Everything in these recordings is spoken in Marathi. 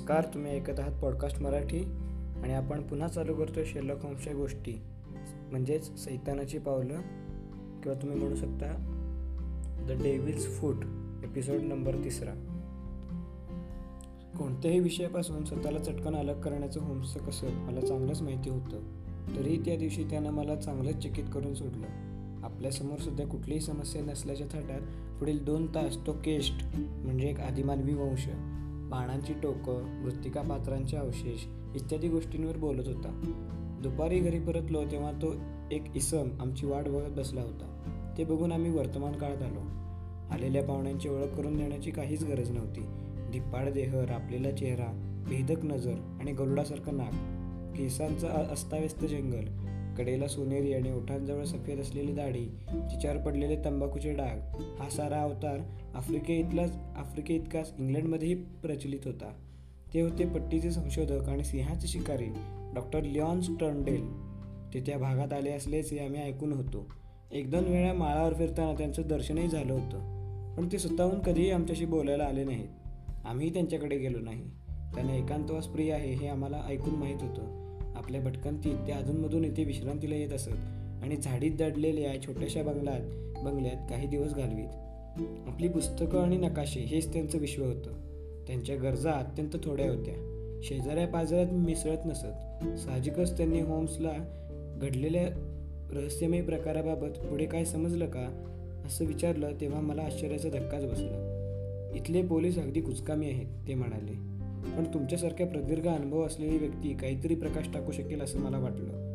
नमस्कार तुम्ही ऐकत आहात पॉडकास्ट मराठी आणि आपण पुन्हा चालू करतो शेर्लॉक होम्सच्या गोष्टी. म्हणजेच सैतानाची पावलं किंवा तुम्ही म्हणू शकता the devil's foot episode number तिसरा. कोणत्याही विषयापासून स्वतःला चटकन अलग करण्याचं होम्सचं कसं मला चांगलंच माहिती होतं. तरीही त्या दिवशी त्यानं मला चांगलंच चकित करून सोडलं. आपल्यासमोर सध्या कुठलीही समस्या नसल्याच्या थाटात पुढील दोन तास तो केस्ट म्हणजे एक आदिमानवी वंश पानांची टोकं मृत्तिका पात्रांचे अवशेष इत्यादी गोष्टींवर बोलत होता. दुपारी घरी परतलो तेव्हा तो एक इसम आमची वाट बघत बसला होता. ते बघून आम्ही वर्तमान काळात आलो. आलेल्या पाहुण्यांची ओळख करून देण्याची काहीच गरज नव्हती. धिप्पाड देह रापलेला चेहरा भेदक नजर आणि गरुडासारखं नाक केसांचं अस्ताव्यस्त जंगल कडेला सोनेरी आणि ओठांजवळ सफेद असलेली दाढी तिच्यावर पडलेले तंबाखूचे डाग हा सारा अवतार आफ्रिके इथलाच आफ्रिके इतकाच इंग्लंडमध्येही प्रचलित होता. ते होते पट्टीचे संशोधक आणि सिंहाचे शिकारी डॉक्टर लिऑन स्टर्नडेल. ते त्या भागात आले असल्याचे आम्ही ऐकून होतो. एक दोन वेळा माळावर फिरताना त्यांचं दर्शनही झालं होतं पण ते स्वतःहून कधीही आमच्याशी बोलायला आले नाहीत. आम्हीही त्यांच्याकडे गेलो नाही. त्यांना एकांतवास प्रिय आहे हे आम्हाला ऐकून माहीत होतं. आपल्या भटकंतीत ते अधूनमधून इथे विश्रांतीला येत असत आणि झाडीत दडलेल्या छोट्याशा बंगल्यात बंगल्यात काही दिवस घालवीत. आपली पुस्तकं आणि नकाशे हेच त्यांचं विश्व होतं. त्यांच्या गरजा अत्यंत थोड्या होत्या. शेजाऱ्या पाजाऱ्यात मिसळत नसत. साहजिकच त्यांनी होम्सला घडलेल्या रहस्यमय प्रकाराबाबत पुढे काय समजलं का असं विचारलं तेव्हा मला आश्चर्याचा धक्काच बसला. इथले पोलीस अगदी कुचकामी आहेत ते म्हणाले. पण तुमच्यासारख्या प्रदीर्घ अनुभव असलेली व्यक्ती काहीतरी प्रकाश टाकू शकेल असं मला वाटलं.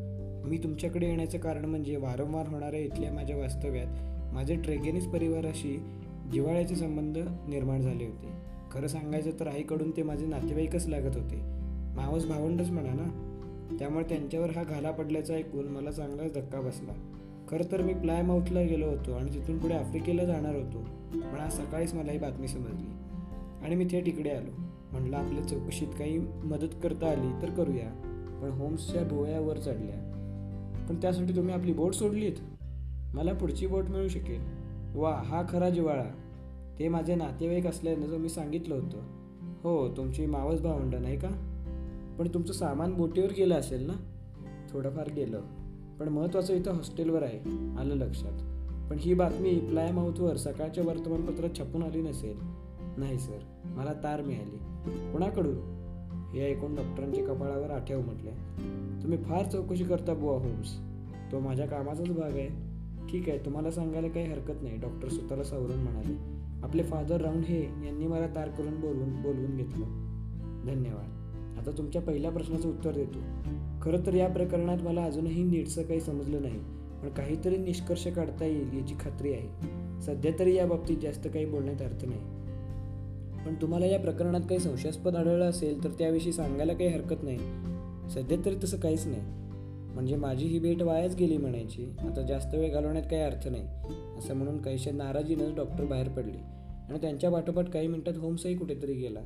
मी तुमच्याकडे येण्याचं कारण म्हणजे वारंवार होणाऱ्या इथल्या माझ्या वास्तव्यात माझे ट्रेगेनिस परिवाराशी जिवाळ्याचे संबंध निर्माण झाले होते. खरं सांगायचं तर आईकडून ते माझे नातेवाईकच लागत होते. मावस भावंडच म्हणा ना. त्यामुळे त्यांच्यावर हा घाला पडल्याचा ऐकून मला चांगलाच धक्का बसला. खरं तर मी प्लायमाऊथला गेलो होतो आणि तिथून पुढे आफ्रिकेला जाणार होतो. पण आज सकाळीच मला ही बातमी समजली आणि मी थेट इकडे आलो. म्हणलं आपल्या चौकशीत काही मदत करता आली तर करूया पण होम्सच्या डोळ्यावर चढल्या. पण त्यासाठी तुम्ही आपली बोट सोडलीत. मला पुढची बोट मिळू शकेल. वा हा खरा जिवाळा ते माझे नातेवाईक असल्यानं जो मी सांगितलं होतं. हो तुमची मावस भावंड नाही का? पण तुमचं सामान बोटीवर गेलं असेल ना? थोडंफार गेलं. पण महत्त्वाचं इथं हॉस्टेलवर आहे आलं लक्षात. पण ही बातमी प्लायमाऊथवर सकाळच्या वर्तमानपत्रात छापून आली नसेल. नाही सर. मला तार मिळाली. कोणाकडून? हे ऐकून डॉक्टरांच्या कपाळावर आठ्या म्हटले. तुम्ही फार चौकशी करता बुवा होम्स. तो माझ्या कामाचाच भाग आहे. ठीक आहे तुम्हाला सांगायला काही हरकत नाही डॉक्टर स्वतःला सावरून म्हणाले. आपले फादर राऊंड हे यांनी मला तार करून बोलवून बोलवून घेतलं. धन्यवाद. आता तुमच्या पहिल्या प्रश्नाचं उत्तर देतो. खरं तर या प्रकरणात मला अजूनही नीटसं काही समजलं नाही पण काहीतरी निष्कर्ष काढता येईल याची खात्री आहे. सध्या तरी या बाबतीत जास्त काही बोलण्यात अर्थ नाही. पण तुम्हाला या प्रकरणात काही संशयास्पद आढळलं असेल तर त्याविषयी सांगायला काही हरकत नाही. सध्या तरी तसं काहीच नाही. म्हणजे माझी ही भेट वायाच गेली म्हणायची. आता जास्त वेळ घालवण्यात काही अर्थ नाही. असं म्हणून काहीशा नाराजीनंच डॉक्टर बाहेर पडले. आणि त्यांच्या पाठोपाठ काही मिनिटात होम्सही कुठेतरी गेला.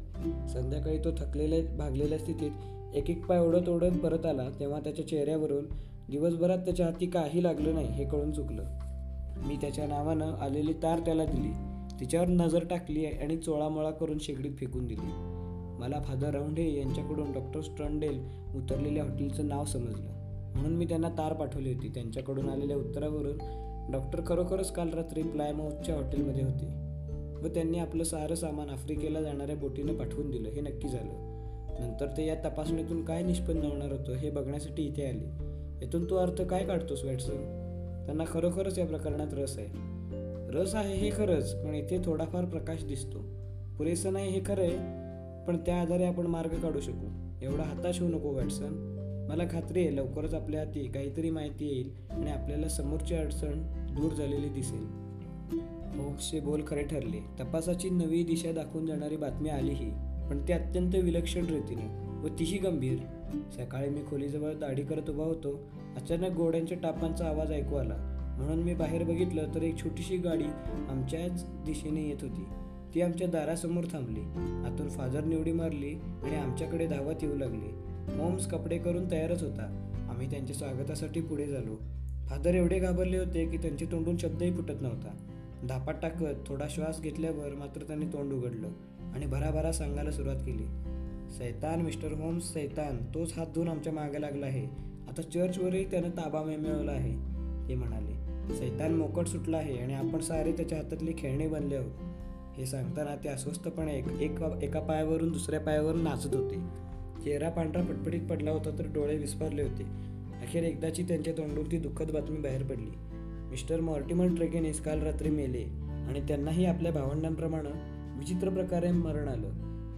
संध्याकाळी तो थकलेल्या भागलेल्या स्थितीत एक एक पाय ओढत ओढत परत आला. तेव्हा त्याच्या चेहऱ्यावरून दिवसभरात त्याच्या हाती काही लागलं नाही हे कळून चुकलं. मी त्याच्या नावानं आलेली तार त्याला दिली. तिच्यावर नजर टाकली आणि चोळामोळा करून शेगडीत फेकून दिली. मला फादर राऊंडे यांच्याकडून डॉक्टर स्ट्रंडेल उतरलेल्या हॉटेलचं नाव समजलं. म्हणून मी त्यांना तार पाठवली होती. त्यांच्याकडून आलेल्या उत्तरावरून डॉक्टर खरोखरच काल रात्री प्लायमाउथच्या हॉटेलमध्ये होते व त्यांनी आपलं सारं सामान आफ्रिकेला जाणाऱ्या बोटीनं पाठवून दिलं. हे नक्की झालं. नंतर ते या तपासणीतून काय निष्पन्न होणार होतं हे बघण्यासाठी इथे आले. यातून तो अर्थ काय काढतोस वॅटसन? त्यांना खरोखरच या प्रकरणात रस आहे. रस आहे हे खरंच पण इथे थोडाफार प्रकाश दिसतो. पुरेसं नाही हे खरं आहे पण त्या आधारे आपण मार्ग काढू शकू. एवढा हताश होऊ नको वॅटसन. मला खात्री आहे लवकरच आपल्या हाती काहीतरी माहिती येईल आणि आपल्याला समोरची अडचण दूर झालेली दिसेल. होप्सचे बोल खरे ठरले. तपासाची नवी दिशा दाखवून जाणारी बातमी आलीही पण ती अत्यंत विलक्षण रीतीने व तीही गंभीर. सकाळी मी खोलीजवळ दाढी करत उभा होतो. अचानक घोड्यांच्या टापांचा आवाज ऐकू आला. म्हणून मी बाहेर बघितलं तर एक छोटीशी गाडी आमच्याच दिशेने येत होती. ती आमच्या दारासमोर थांबली. आतून फादर निवडी मारली आणि आमच्याकडे धावत येऊ लागली. होम्स कपडे करून तयारच होता. आम्ही त्यांच्या स्वागतासाठी पुढे झालो. फादर एवढे घाबरले होते की त्यांच्या तोंडून शब्दही फुटत नव्हता. धापात टाकत थोडा श्वास घेतल्यावर मात्र त्यांनी तोंड उघडलं आणि भराभरा सांगायला सुरुवात केली. सैतान मिस्टर होम्स सैतान तोच हात धुवून आमच्या मागे लागला आहे. आता चर्चवरही त्यानं ताबा मिळवला आहे ते म्हणाले. सैतान मोकट सुटला आहे आणि आपण सारे त्याच्या हातातली खेळणी बनले आहोत. हे सांगताना ते अस्वस्थपणे एक एका एका पायावरून दुसऱ्या पायावरून नाचत होते. चेहरा पांढरा पटपटीत पडला होता तर डोळे विस्फारले होते. अखेर एकदाची त्यांच्या तोंडून ती दुःखद बातमी बाहेर पडली. मिस्टर मॉर्टिमन ट्रेगेनिस काल रात्री मेले आणि त्यांनाही आपल्या भावंडांप्रमाणे विचित्र प्रकारे मरण आलं.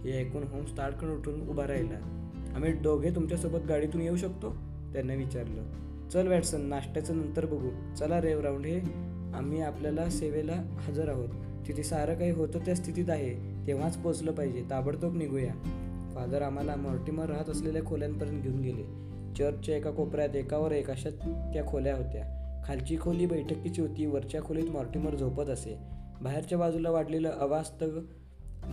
हे ऐकून होम्स ताडकन उठून उभा राहिला. आम्ही दोघे तुमच्यासोबत गाडीतून येऊ शकतो? त्यांना विचारलं. चल वॅटसन नाश्त्याचं नंतर बघू. चला रेव राऊंड हे आम्ही आपल्याला सेवेला हजर आहोत. तिथे सारं काही होतं त्या स्थितीत आहे. तेव्हाच पोचलं पाहिजे. ताबडतोब निघूया. फादर आम्हाला मॉर्टिमर राहत असलेल्या खोल्यांपर्यंत घेऊन गेले. चर्चच्या एका कोपऱ्यात एकावर एक अशा त्या खोल्या होत्या. खालची खोली बैठकीची होती. वरच्या खोलीत मॉर्टिमर झोपत असे. बाहेरच्या बाजूला वाढलेलं अवास्तव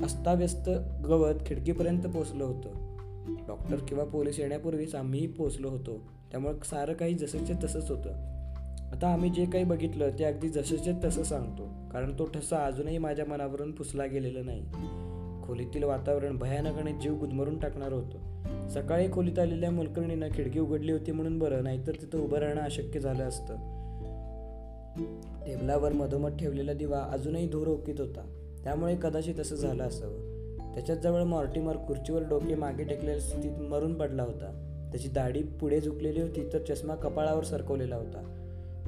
अस्ताव्यस्त गवत खिडकीपर्यंत पोचलं होतं. डॉक्टर किंवा पोलीस येण्यापूर्वीच आम्हीही पोचलो होतो. त्यामुळे सारं काही जसंचे तसंच होतं. आता आम्ही जे काही बघितलं ते अगदी जसंच्या तसं सांगतो. कारण तो ठसा अजूनही माझ्या मनावरून पुसला गेलेला नाही. खोलीतील वातावरण भयानक आणि जीव गुदमरून टाकणार होतं. सकाळी खोलीत आलेल्या मुलकर्णीनं खिडकी उघडली होती म्हणून बरं नाहीतर तिथं उभं राहणं अशक्य झालं असतं. टेबलावर मधोमध ठेवलेला दिवा अजूनही धूर ओकीत होता. त्यामुळे कदाचित असं झालं असावं. त्याच्यात जवळ मॉर्टिमर खुर्चीवर डोके मागे टेकलेल्या स्थितीत मरून पडला होता. त्याची दाढी पुढे झुकलेली होती तर चष्मा कपाळावर सरकवलेला होता.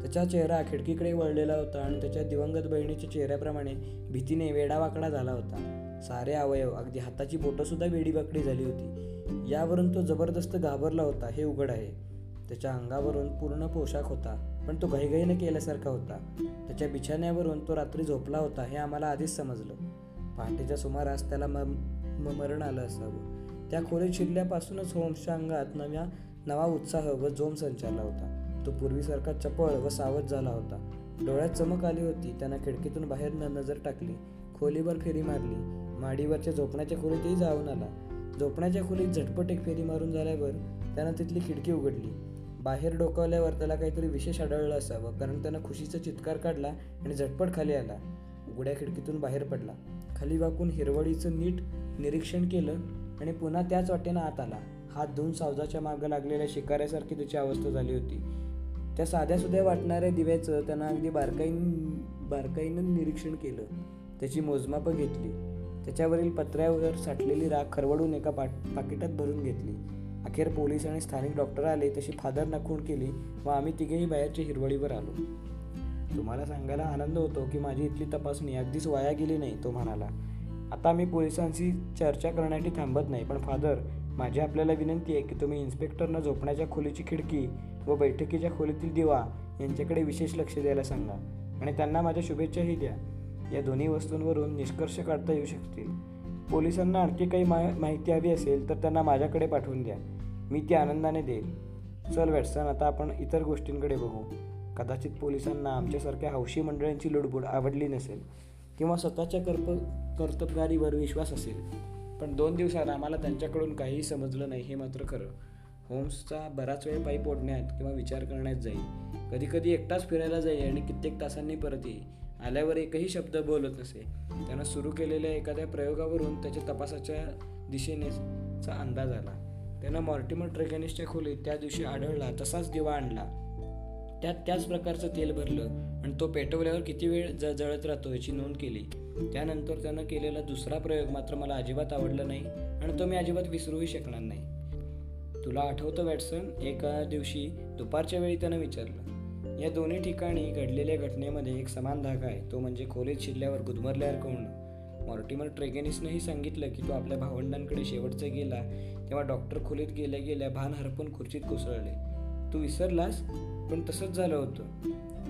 त्याचा चेहरा खिडकीकडे वळलेला होता आणि त्याच्या दिवंगत बहिणीच्या चेहऱ्याप्रमाणे भीतीने वेडावाकडा झाला होता. सारे अवयव अगदी हाताची बोटंसुद्धा वेडीबाकडी झाली होती. यावरून तो जबरदस्त घाबरला होता हे उघड आहे. त्याच्या अंगावरून पूर्ण पोशाख होता पण तो घाईघाईने केल्यासारखा होता. त्याच्या बिछाण्यावरून तो रात्री झोपला होता हे आम्हाला आधीच समजलं. पहाटेच्या सुमारास त्याला म मरण आलं असावं. त्या खोलीत शिरल्यापासूनच होम्सच्या अंगात नव्या नवा उत्साह व जोम संचारला होता. तो पूर्वीसारखा चपळ व सावध झाला होता. डोळ्यात चमक आली होती. त्यांना खिडकीतून बाहेर न नजर टाकली. खोलीवर फेरी मारली. माडीवरच्या झोपण्याच्या खोलीतही जाऊन आला. झोपण्याच्या खोलीत झटपट एक फेरी मारून झाल्यावर त्यानं तिथली खिडकी उघडली. बाहेर डोकावल्यावर त्याला काहीतरी विशेष आढळलं असावं कारण त्यानं खुशीचा चित्कार काढला आणि झटपट खाली आला. उघड्या खिडकीतून बाहेर पडला. खाली वाकून हिरवळीचं नीट निरीक्षण केलं आणि पुन्हा त्याच वाटेनं आत आला. हात धुवून सावजाच्या मागं लागलेल्या शिकाऱ्यासारखी त्याची अवस्था झाली होती. त्या साध्यासुध्या वाटणाऱ्या दिव्याचं त्यानं अगदी बारकाईन बारकाईनं निरीक्षण केलं. त्याची मोजमापं घेतली. त्याच्यावरील पत्र्यावर साठलेली राख खरवडून एका पाकिटात भरून घेतली. अखेर पोलीस आणि स्थानिक डॉक्टर आले तशी फादर नखून केली व आम्ही तिघेही बाहेरच्या हिरवळीवर आलो. तुम्हाला सांगायला आनंद होतो की माझी इथली तपासणी अगदीच वाया गेली नाही तो म्हणाला. आता मी पोलिसांशी चर्चा करण्यासाठी थांबत नाही पण फादर माझी आपल्याला विनंती आहे की तुम्ही इन्स्पेक्टरना झोपण्याच्या खोलीची खिडकी व बैठकीच्या खोलीतील दिवा यांच्याकडे विशेष लक्ष द्यायला सांगा आणि त्यांना माझ्या शुभेच्छाही द्या. या दोन्ही वस्तूंवरून निष्कर्ष काढता येऊ शकतील. पोलिसांना आणखी काही मा माहिती हवी असेल तर त्यांना माझ्याकडे पाठवून द्या. मी ती आनंदाने देईल. चल वॅटसन आता आपण इतर गोष्टींकडे बघू. कदाचित पोलिसांना आमच्यासारख्या हौशी मंडळांची लुडबुड आवडली नसेल किंवा स्वतःच्या कर्प कर्तबगारीवर विश्वास असेल. पण दोन दिवसात आम्हाला त्यांच्याकडून काहीही समजलं नाही हे मात्र खरं. होम्सचा बराच वेळ पायी पोडण्यात किंवा विचार करण्यात जाईल कधी कधी एकटाच फिरायला जाईल आणि कित्येक तासांनी परत येईल आल्यावर एकही शब्द बोलत नसे. त्यानं सुरू केलेल्या एखाद्या प्रयोगावरून त्याच्या तपासाच्या दिशेनेचा अंदाज आला. त्यानं मॉर्टिमर ट्रेगॅनिसच्या खोलीत त्या दिवशी आढळला तसाच दिवा आणला. त्यात त्याच प्रकारचं तेल भरलं आणि तो पेटवल्यावर किती वेळ ज जळत राहतो याची नोंद केली. त्यानंतर त्यानं केलेला दुसरा प्रयोग मात्र मला अजिबात आवडला नाही आणि तो मी अजिबात विसरूही शकणार नाही. तुला आठवतं वॅटसन? एका दिवशी दुपारच्या वेळी त्यानं विचारलं या दोन्ही ठिकाणी घडलेल्या घटनेमध्ये एक समान धागा आहे. तो म्हणजे खोलीत शिरल्यावर गुदमरल्यावर कोण मॉर्टिमर ट्रेगेनिसनंही सांगितलं की तो आपल्या भावंडांकडे शेवटचं गेला तेव्हा डॉक्टर खोलीत गेल्या गेल्या भान हरपून खुर्चीत कोसळले. तू विसरलास? पण तसंच झालं होतं.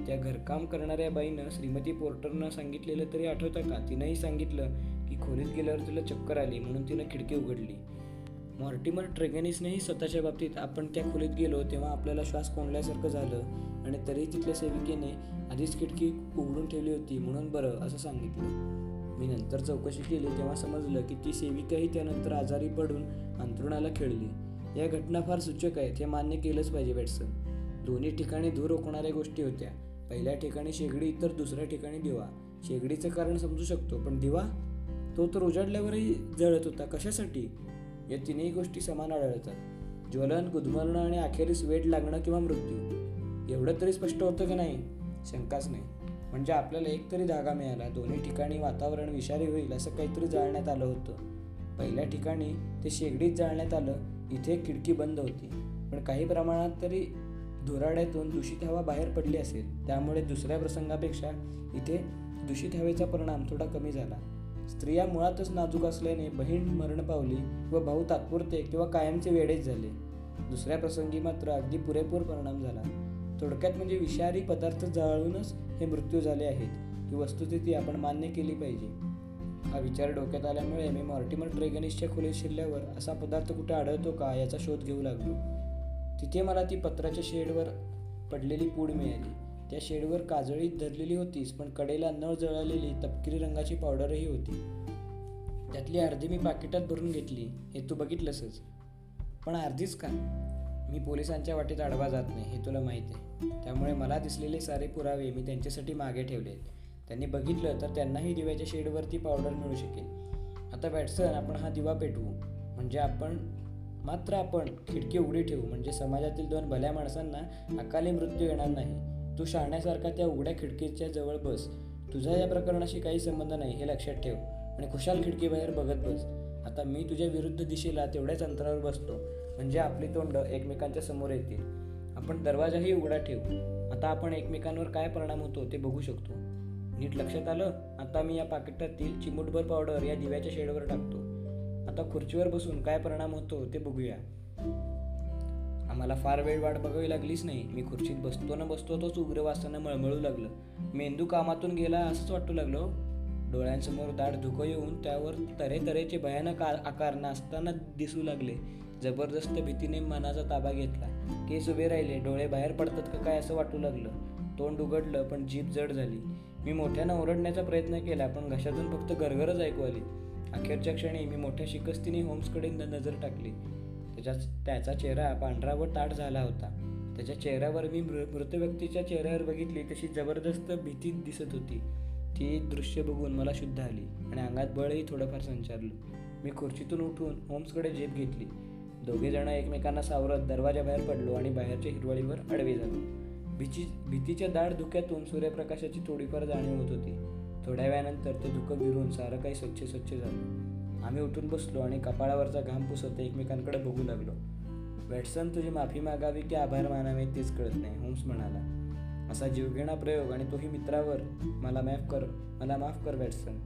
त्या घरकाम करणाऱ्या बाईनं श्रीमती पोर्टरनं सांगितलेलं तरी आठवतं का? तिनंही सांगितलं की खोलीत गेल्यावर तिला चक्कर आली म्हणून तिनं खिडकी उघडली. मॉर्टिमर ट्रेगेनिसनेही स्वतःच्या बाबतीत आपण त्या खोलीत गेलो तेव्हा आपल्याला श्वास कोंडल्यासारखं झालं आणि तरी तिथल्या सेविकेने आधीच खिडकी उघडून ठेवली होती म्हणून बरं असं सांगितलं. मी नंतर चौकशी केली तेव्हा समजलं की ती सेविकाही त्यानंतर आजारी पडून अंतरुणाला खेळली. या घटना फार सूचक आहेत हे मान्य केलंच पाहिजे बॅट्सन दोन्ही ठिकाणी धूर रोखणाऱ्या गोष्टी होत्या. पहिल्या ठिकाणी शेगडी तर दुसऱ्या ठिकाणी दिवा. शेगडीचं कारण समजू शकतो पण दिवा? तो तर उजाडल्यावरही जळत होता. कशासाठी? या तिन्ही गोष्टी समान आढळतात. ज्वलन गुदमरणं आणि अखेरीस वेट लागणं किंवा मृत्यू. एवढं तरी स्पष्ट होतं की नाही? शंकाच नाही. म्हणजे आपल्याला एक तरी धागा मिळाला. दोन्ही ठिकाणी वातावरण विषारी होईल असं काहीतरी जाळण्यात आलं होतं. पहिल्या ठिकाणी ते शेगडीत जाळण्यात आलं. इथे खिडकी बंद होती. पण काही प्रमाणात तरी धुराड्यातून दूषित हवा बाहेर पडली असेल त्यामुळे दुसऱ्या प्रसंगापेक्षा इथे दूषित हवेचा परिणाम थोडा कमी झाला. स्त्रिया मुळातच नाजूक असल्याने बहीण मरण पावली व भाऊ तात्पुरते किंवा कायमचे वेडेच झाले. दुसऱ्या प्रसंगी मात्र अगदी पुरेपूर परिणाम झाला. थोडक्यात म्हणजे विषारी पदार्थ जाळूनच हे मृत्यू झाले आहेत ही वस्तुस्थिती आपण मान्य केली पाहिजे. हा विचार डोक्यात आल्यामुळे मी मॉर्टिमर ट्रेगनिसच्या खोलीत शिरल्यावर असा पदार्थ कुठे आढळतो का याचा शोध घेऊ लागलो. तिथे मला ती पत्राच्या शेडवर पडलेली पूड मिळाली. त्या शेडवर काजळीत धरलेली होतीच पण कडेला न जळालेली तपकिरी रंगाची पावडरही होती. त्यातली अर्धी मी पाकिटात भरून घेतली. हे तू बघितलंसच. पण अर्धीच का? मी पोलिसांच्या वाटेत अडवा जात नाही हे तुला माहीत आहे. त्यामुळे मला दिसलेले सारे पुरावे मी त्यांच्यासाठी मागे ठेवले त्यांनी बघितलं तर त्यांनाही दिव्याच्या शेडवरती पावडर मिळू शकेल. आता बॅट्सन आपण हा दिवा पेटवू. म्हणजे आपण मात्र आपण खिडकी उघडी ठेवू. म्हणजे समाजातील दोन भल्या माणसांना अकाली मृत्यू येणार नाही. तू शाळण्यासारखा त्या उघड्या खिडकीच्या जवळ बस. तुझा या प्रकरणाशी काही संबंध नाही हे लक्षात ठेव. आणि खुशाल खिडकीबाहेर बघत बस. आता मी तुझ्या विरुद्ध दिशेला तेवढ्याच अंतरावर बसतो. म्हणजे आपली तोंड एकमेकांच्या समोर येतील. आपण दरवाजाही उघडा ठेवू. आता आपण एकमेकांवर काय परिणाम होतो ते बघू शकतो. नीट लक्षात आलं? आता मी या पाकिटातील चिमूटभर पावडर या दिव्याच्या शेडवर टाकतो. आता खुर्चीवर बसून काय परिणाम होतो ते बघूया. आम्हाला फार वेळ वाट बघावी लागलीच नाही. मी खुर्चीत बसतो ना बसतो तोच उग्र वासानं मळमळू लागलं. मेंदू कामातून गेला असंच वाटू लागलो हो. डोळ्यांसमोर दाट धुकं येऊन त्यावर तरे तऱ्हेचे भयानक आकार नाचताना दिसू लागले. जबरदस्त भीतीने मनाचा ताबा घेतला. केस उभे राहिले. डोळे बाहेर पडतात का काय असं वाटू लागलं. तोंड उघडलं पण जीभ जड झाली. मी मोठ्यानं ओरडण्याचा प्रयत्न केला पण घशातून फक्त गरगरच ऐकू आली. अखेरच्या क्षणी मी मोठ्या शिकस्तीने होम्सकडे नजर टाकली. त्याच्या त्याचा चेहरा पांढरा व ताट झाला होता. त्याच्या चेहऱ्यावर मी मृ मृत व्यक्तीच्या चेहऱ्यावर बघितली तशी जबरदस्त भीती दिसत होती. ती दृश्य बघून मला शुद्ध आली आणि अंगात बळही थोडंफार संचारलं. मी खुर्चीतून उठून होम्सकडे झेप घेतली. दोघे जण एकमेकांना सावरत दरवाजाबाहेर पडलो आणि बाहेरच्या हिरवळीवर अडवे झालो. भीची भीतीच्या दाढ धुक्यातून सूर्यप्रकाशाची थोडीफार जाणीव होत होती. थोड्या वेळानंतर ते धुकं गिरून सारं काही स्वच्छ स्वच्छ झालं. आम्ही उठून बसलो आणि कपाळावरचा घाम पुसत एकमेकांकडे बघू लागलो. वॅटसन तुझी माफी मागावी की आभार मानावे तेच कळत नाही होम्स म्हणाला. असा जीवघेणा प्रयोग आणि तोही मित्रावर. मला माफ कर मला माफ कर वॅटसन.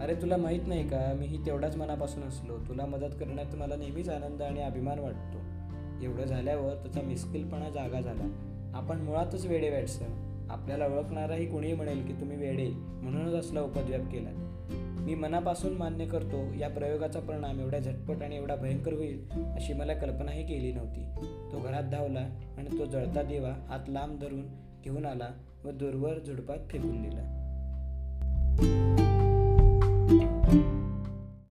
अरे तुला माहीत नाही का मीही तेवढाच मनापासून असलो तुला मदत करण्यात मला नेहमीच आनंद आणि अभिमान वाटतो. एवढं झाल्यावर त्याचा मिस्किलपणा जागा झाला. आपण मुळातच वेडे वॅटसन. आपल्याला ओळखणाराही कोणीही म्हणेल की तुम्ही वेडे म्हणूनच असला उपद्व्याप केला मी मनापासून मान्य करतो या प्रयोगाचा परिणाम एवढ्या झटपट आणि एवढा भयंकर होईल अशी मला कल्पनाही केली नव्हती. तो घरात धावला आणि तो जळता देवा हात लांब धरून घेऊन आला व दूरवर झुडपात फेकून दिला.